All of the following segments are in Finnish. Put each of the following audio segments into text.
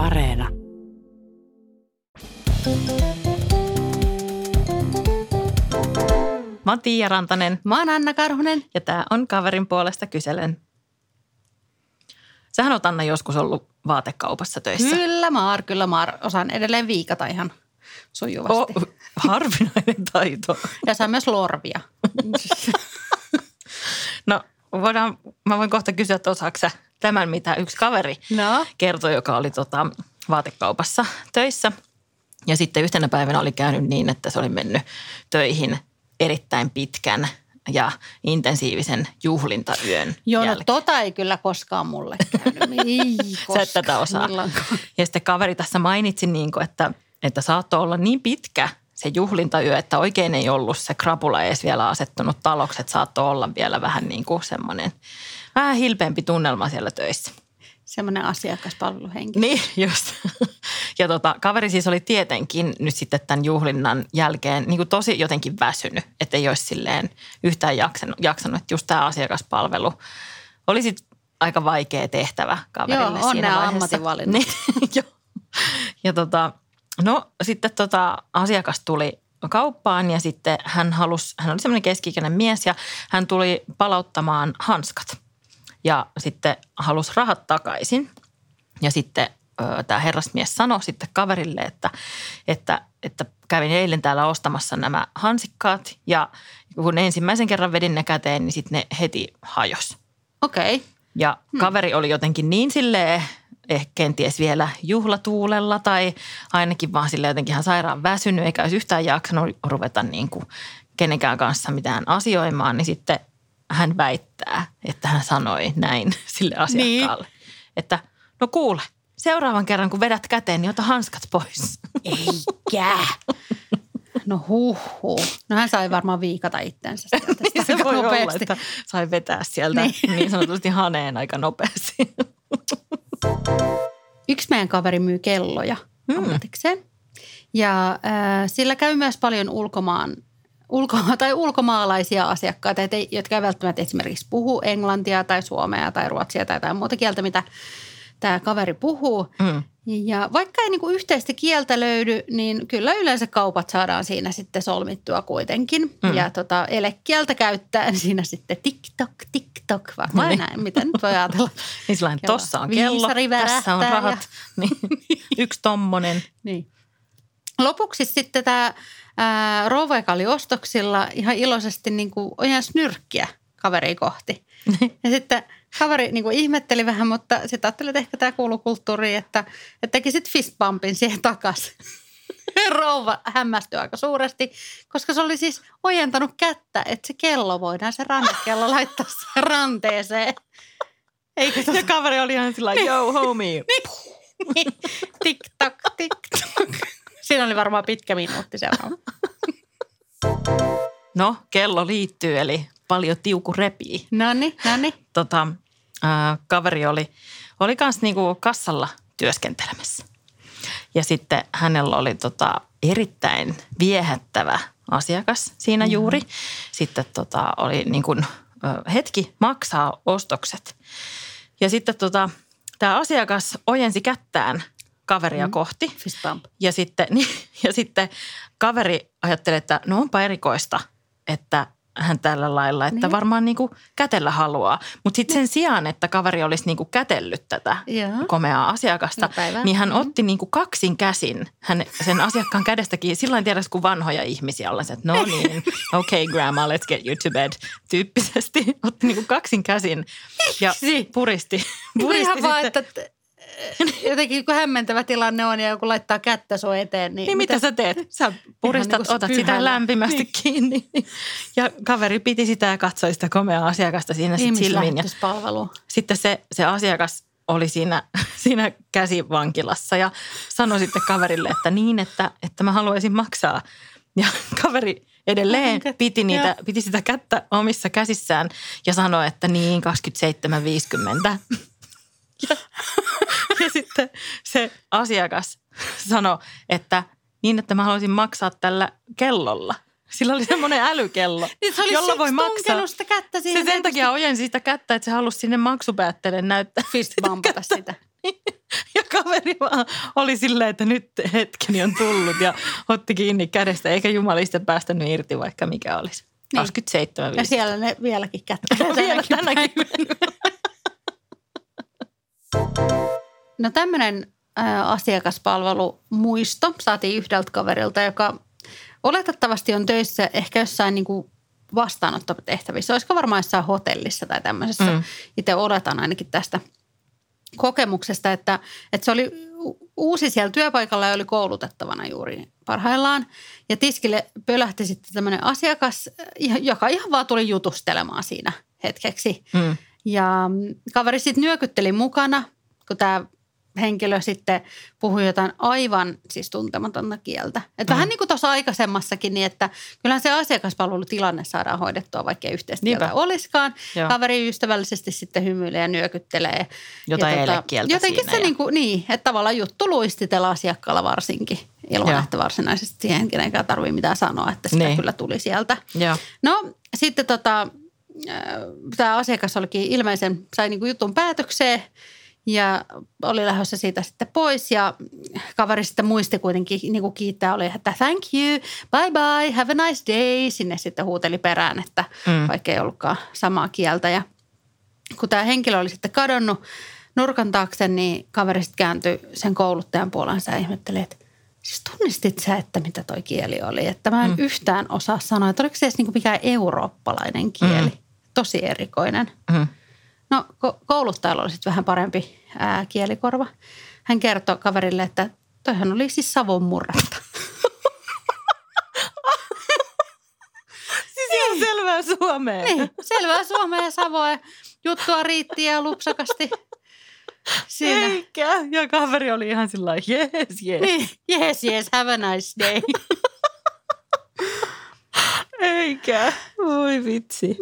Areena. Mä oon Tiia Rantanen Mä oon Anna Karhunen. ja tää on kaverin puolesta kyselen. Sähän oot Anna joskus ollut vaatekaupassa töissä. Kyllä maar, kyllä maar. Osaan edelleen viikata ihan sujuvasti. Oh, harvinainen taito. Ja saa myös lorvia. No voidaan, mä voin kohta kysyä, että osaako tämän, mitä yksi kaveri No. kertoi, joka oli tota, vaatekaupassa töissä. Ja sitten yhtenä päivänä oli käynyt niin, että se oli mennyt töihin erittäin pitkän ja intensiivisen juhlintayön Joo, no tota ei kyllä koskaan mulle käynyt. Ei Sä et tätä osaa. Ja sitten kaveri tässä mainitsi, niin kuin, että, että saattoi olla niin pitkä se juhlintayö, että oikein ei ollut se krapula edes vielä asettunut taloksi, että saattoi olla vielä vähän niin kuin semmoinen vähän hilpeämpi tunnelma siellä töissä. Semmoinen asiakaspalveluhenki. Niin, just. Ja tota, kaveri siis oli tietenkin nyt sitten tämän juhlinnan jälkeen niin kuin tosi jotenkin väsynyt, että ei olisi silleen yhtään jaksanut, jaksanut että just tämä asiakaspalvelu oli sit aika vaikea tehtävä kaverille Joo, on siinä nämä vaiheessa. ammatinvalinnat. Niin. Ja tota, no sitten tota, asiakas tuli kauppaan ja sitten hän halusi, hän oli semmoinen keski mies ja hän tuli palauttamaan hanskat. Ja sitten halusi rahat takaisin. Ja sitten tämä herrasmies sanoi sitten kaverille, että, että, että kävin eilen täällä ostamassa nämä hansikkaat ja kun ensimmäisen kerran vedin ne käteen, niin sitten ne heti hajos. Okei. Okay. Ja kaveri oli jotenkin niin silleen, ehkä kenties vielä juhlatuulella tai ainakin vaan sille jotenkin ihan sairaan väsynyt, eikä olisi yhtään jaksanut ruveta niin kuin kenenkään kanssa mitään asioimaan, niin sitten hän väittää, että hän sanoi näin sille asiakkaalle, niin. että no kuule, seuraavan kerran kun vedät käteen, niin ota hanskat pois. Eikä. No huh. No hän sai varmaan viikata itsensä sieltä Niin se voi olla, nopeasti. että sai vetää sieltä Niin. niin, niin sanotusti haneen aika nopeasti. Yksi meidän kaveri myy kelloja mm. ammatikseen. Ja äh, sillä käy myös paljon ulkomaan, ulko, tai ulkomaalaisia asiakkaita, et ei, jotka ei välttämättä esimerkiksi puhu englantia tai suomea tai ruotsia tai jotain muuta kieltä, mitä tämä kaveri puhuu. Mm. Ja vaikka ei niinku yhteistä kieltä löydy, niin kyllä yleensä kaupat saadaan siinä sitten solmittua kuitenkin. Mm. Ja tota, elekieltä käyttäen siinä sitten TikTok, TikTok, varmaan Niin. näin, miten nyt voi ajatella. Niin Joo. tossa on kello, tässä on rahat. Niin, yksi tommonen. Niin. Lopuksi sitten tämä ää, rouva, joka oli ostoksilla, ihan iloisesti niin kuin ojensi nyrkkiä kaveri kohti. Ja sitten kaveri niin kuin ihmetteli vähän, mutta sitten ajattelin, että ehkä tämä kuuluu kulttuuriin, että, että teki sitten fistbumpin siihen takaisin. Rouva hämmästyi aika suuresti, koska se oli siis ojentanut kättä, että se kello voidaan, se rannekello laittaa siihen ranteeseen. Eikö Ja kaveri oli ihan sillä yo homie. TikTok, TikTok. Siinä oli varmaan pitkä minuutti seuraava. No, kello liittyy, eli paljon tiuku repii. No niin, no niin. Tota, ää, kaveri oli, oli kans niinku kassalla työskentelemässä. Ja sitten hänellä oli tota erittäin viehättävä asiakas siinä juuri. Sitten tota oli niin kuin, hetki maksaa ostokset. Ja sitten tota, tämä asiakas ojensi kättään kaveria mm. kohti. Fist bump. Ja sitten, ja sitten kaveri ajatteli, että no onpa erikoista, että hän tällä lailla, että Niin. niin. varmaan niin kuin kätellä haluaa. Mutta sitten sen sijaan, että kaveri olisi niin kuin kätellyt tätä Joo. komeaa asiakasta, päivää. niin hän Mhm. otti niin kuin kaksin käsin hän, sen asiakkaan kädestäkin. Sillä tiedä, kuin vanhoja ihmisiä ollaan, että no niin, okay grandma, let's get you to bed, tyyppisesti. Otti niin kuin kaksin käsin ja puristi, puristi Ihan vaan, sitten. että että jotenkin kun hämmentävä tilanne on ja joku laittaa kättä sun eteen, niin, Niin mitä sä teet? Sä puristat, niin otat pyhällä. sitä lämpimästi niin. kiinni. Ja kaveri piti sitä ja katsoi sitä komeaa asiakasta siinä sit silmiin. Ja sitten se, se asiakas oli siinä, siinä käsivankilassa ja sanoi sitten kaverille, että niin, että, että mä haluaisin maksaa. Ja kaveri edelleen piti, niitä, piti sitä kättä omissa käsissään ja sanoi, että niin 27,50. Ja, ja sitten se asiakas sanoi, että niin, että mä haluaisin maksaa tällä kellolla. Sillä oli semmoinen älykello, Niin se oli jolla voi maksaa. sitä kättä Se sen takia ojensi sitä kättä, että se halusi sinne maksupäätteelle näyttää fist bumpata sitä. Ja kaveri vaan oli silleen, että nyt hetkeni on tullut ja otti kiinni kädestä, eikä jumalista päästänyt irti, vaikka mikä olisi. Niin. 27 Ja siellä ne vieläkin kättelee Vielä tänäkin No tämmöinen asiakaspalvelumuisto saatiin yhdeltä kaverilta, joka oletettavasti on töissä ehkä jossain niin kuin vastaanottotehtävissä. Olisiko varmaan jossain hotellissa tai tämmöisessä. Mm. Itse oletan ainakin tästä kokemuksesta, että, että se oli uusi siellä työpaikalla ja oli koulutettavana juuri parhaillaan. Ja tiskille pölähti sitten tämmöinen asiakas, joka ihan vaan tuli jutustelemaan siinä hetkeksi. Mm. Ja mm, kaveri sitten nyökytteli mukana, kun tämä henkilö sitten puhui jotain aivan siis tuntematonta kieltä. Et Mm. Vähän niin kuin tuossa aikaisemmassakin, niin että kyllähän se asiakaspalvelutilanne saadaan hoidettua, vaikka ei yhteistä Niinpä. olisikaan. Joo. Kaveri ystävällisesti sitten hymyilee ja nyökyttelee. Jotain ja elekieltä Jotenkin siinä se ja- niin, kuin, niin, että tavallaan juttu luistitella asiakkaalla varsinkin. Ilman, Joo. että varsinaisesti siihen kenenkään tarvitse mitään sanoa, että sitä Niin. kyllä tuli sieltä. Joo. No sitten tota, tämä asiakas olikin ilmeisen, sai niinku jutun päätökseen ja oli lähdössä siitä sitten pois ja kaveri sitten muisti kuitenkin niin kuin kiittää oli, että thank you, bye bye, have a nice day. Sinne sitten huuteli perään, että Mm. vaikka ei ollutkaan samaa kieltä ja kun tämä henkilö oli sitten kadonnut nurkan taakse, niin kaveri sitten kääntyi sen kouluttajan puolensa ja ihmetteli, että siis tunnistit sä, että mitä toi kieli oli? Että mä en Mm. yhtään osaa sanoa, että oliko se edes niinku mikään eurooppalainen kieli. Mm. Tosi erikoinen. Mm. No ko- kouluttajalla oli sitten vähän parempi ää, kielikorva. Hän kertoi kaverille, että toihan oli siis Savon murretta. Siis ihan selvää suomea. niin, selvää Suomea ja Savoa. Juttua riitti ja lupsakasti siinä. Eikä. Ja kaveri oli ihan sillä lailla, jees, jees. Niin, yes, yes, have a nice day. Eikä. Voi vitsi.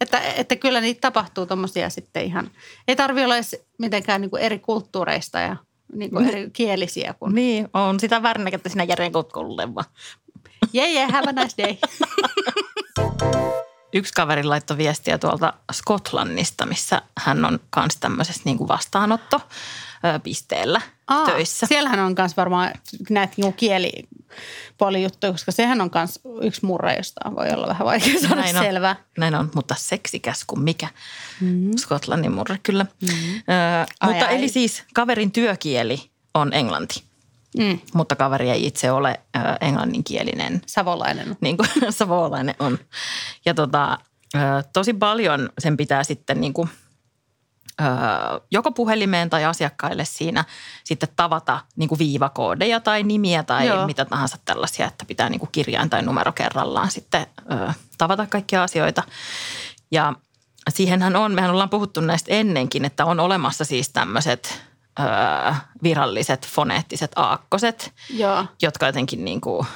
että, että kyllä niitä tapahtuu tuommoisia sitten ihan, ei tarvi olla edes mitenkään niin kuin eri kulttuureista ja niin kuin eri kielisiä kuin Niin, on sitä värnäkettä siinä järjen koululle vaan. yeah, yeah, have a nice day. Yksi kaveri laittoi viestiä tuolta Skotlannista, missä hän on kanssa tämmöisessä niin kuin vastaanottopisteellä töissä. Siellähän on myös varmaan näitä niin kielipuolijuttuja, koska sehän on myös yksi murre, josta voi olla vähän vaikea saada Näin on. selvää. Näin on, mutta seksikäs kuin mikä. Mm. Skotlannin murre kyllä. Mm. Ö, Ai, mutta ai. eli siis kaverin työkieli on englanti, Mm. mutta kaveri ei itse ole ö, englanninkielinen Savolainen. niin kuin savolainen on. Ja tota, ö, tosi paljon sen pitää sitten niin kuin, ö, joko puhelimeen tai asiakkaille siinä sitten tavata niin kuin viivakoodeja tai nimiä tai Joo. Mitä tahansa tällaisia, että pitää niin kuin kirjain tai numero kerrallaan sitten ö, tavata kaikkia asioita. Ja siihenhän on, mehän ollaan puhuttu näistä ennenkin, että on olemassa siis tämmöiset ö, viralliset foneettiset aakkoset, Joo. jotka jotenkin niin kuin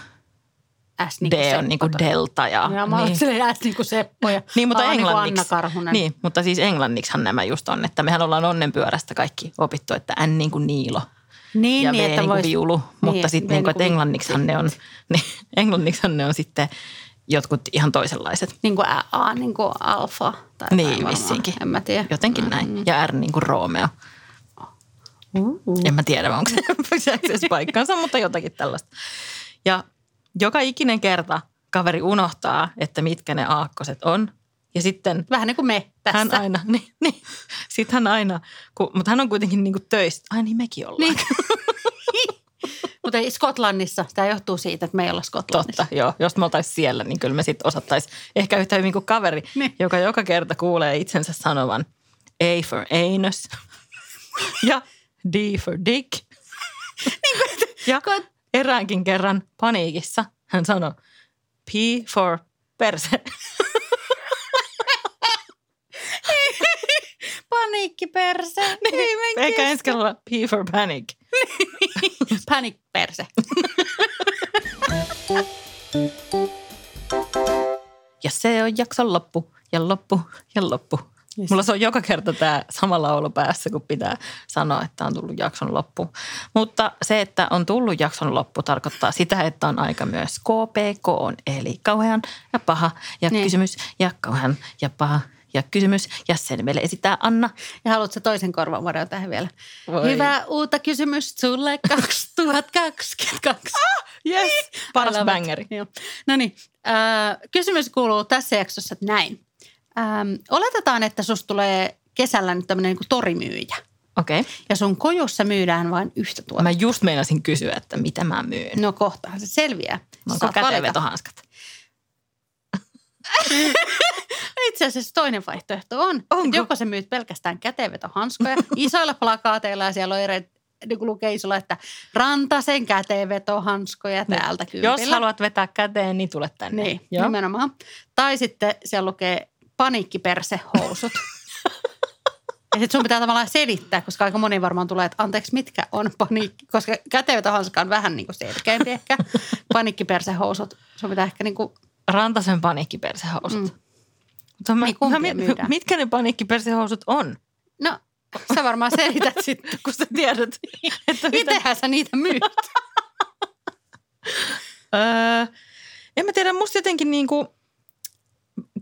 S niin D on niin kuin Seppo. delta ja, Ja mä niin. niin. silleen S niin kuin Seppo ja Niin, mutta A niin kuin englanniksi. Anna Karhunen. Niin, mutta siis englanniksihan nämä just on, että mehän ollaan onnenpyörästä kaikki opittu, että N niin kuin Niilo niin, ja niin V että niin kuin vois, viulu, mutta niin, sitten V niin kuin, niin kuin englanniksihan ne on, niin, englanniksihan ne on sitten jotkut ihan toisenlaiset. Niin kuin A, A niin kuin alfa. Tai Niin, vissinkin. En mä tiedä. Jotenkin näin. Ja R niin kuin Romeo. Uh-uh. En mä tiedä, onko se edes paikkansa, mutta jotakin tällaista. Ja joka ikinen kerta kaveri unohtaa, että mitkä ne aakkoset on. Ja sitten Vähän niin kuin me tässä. hän aina, niin, niin. Sitten hän aina, kun, mutta hän on kuitenkin niin kuin töistä. Ai niin mekin ollaan. Niin. Mutta ei Skotlannissa. Tämä johtuu siitä, että me ei olla Skotlannissa. Totta, joo. Jos me oltaisiin siellä, niin kyllä me sitten osattaisiin ehkä yhtä hyvin kuin kaveri, Niin. joka joka kerta kuulee itsensä sanovan A for anus ja D for dick. ja Kun- eräänkin kerran paniikissa hän sanoi P for perse. Paniikkiperse. Niin, Eikä ensi kerralla P for panic. Paniikperse. Ja se on jakson loppu ja loppu ja loppu. Yes. Mulla se on joka kerta tämä sama laulu päässä, kun pitää sanoa, että on tullut jakson loppu. Mutta se, että on tullut jakson loppu, tarkoittaa sitä, että on aika myös KPK, eli kauhean ja paha ja Niin. kysymys ja kauhean ja paha Ja kysymys, ja sen meille esittää Anna. Ja haluatko toisen korvamuodon tähän vielä? Voi. Hyvä uutta kysymys sulle 2022. Ah, yes, paras I love it. bangeri. Joo. No niin, äh, kysymys kuuluu tässä jaksossa näin. Ähm, oletetaan, että susta tulee kesällä nyt tämmöinen niin torimyyjä. Okei. Okay. Ja sun kojussa myydään vain yhtä tuotetta. Mä just meinasin kysyä, että mitä mä myyn. No kohtahan se selviää. Onko käteenvetohanskat? Itse asiassa toinen vaihtoehto on, Onko? joko sä myyt pelkästään käteenvetohanskoja isoilla plakaateilla ja siellä on eri, niin kuin lukee isolla, että Rantasen käteenvetohanskoja täältä kympillä. Jos haluat vetää käteen, niin tule tänne. Niin, Joo. nimenomaan. Tai sitten siellä lukee paniikkipersehousut. ja sitten sun pitää tavallaan selittää, koska aika moni varmaan tulee, että anteeksi, mitkä on paniikki, koska käteenvetohanska on vähän niin kuin selkeämpi ehkä. Paniikkipersehousut, sun pitää ehkä niin kuin, Rantasen paniikkipersehousut. Mm. Mutta mä, Niin, mä, myydään? mitkä ne paniikkipersehousut on? no sä varmaan selität sitten. Kun sä tiedät, että mitä... Mitenhän sä niitä myyt? Öö, en mä tiedä, musta jotenkin niin kuin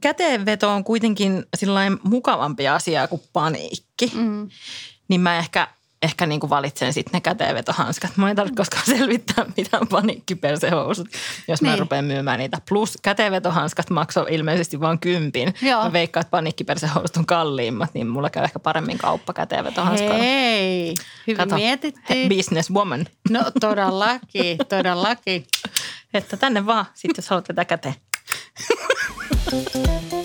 käteenveto on kuitenkin sillain mukavampi asia kuin paniikki. Mm. Niin mä ehkä, ehkä niin kuin valitsen sitten ne käteenvetohanskat. Mä en tarvitse koskaan selvittää mitään paniikkipersehousut, jos mä Niin. rupean myymään niitä. Plus käteenvetohanskat maksoi ilmeisesti vain kympin. Joo. Mä veikkaan, että paniikkipersehousut on kalliimmat, niin mulla käy ehkä paremmin kauppa käteenvetohanskoilla. Hei, hyvin Kato, mietittiin. Businesswoman. No todellakin, todellakin. Että tänne vaan, sit jos haluat vetää käteen. Música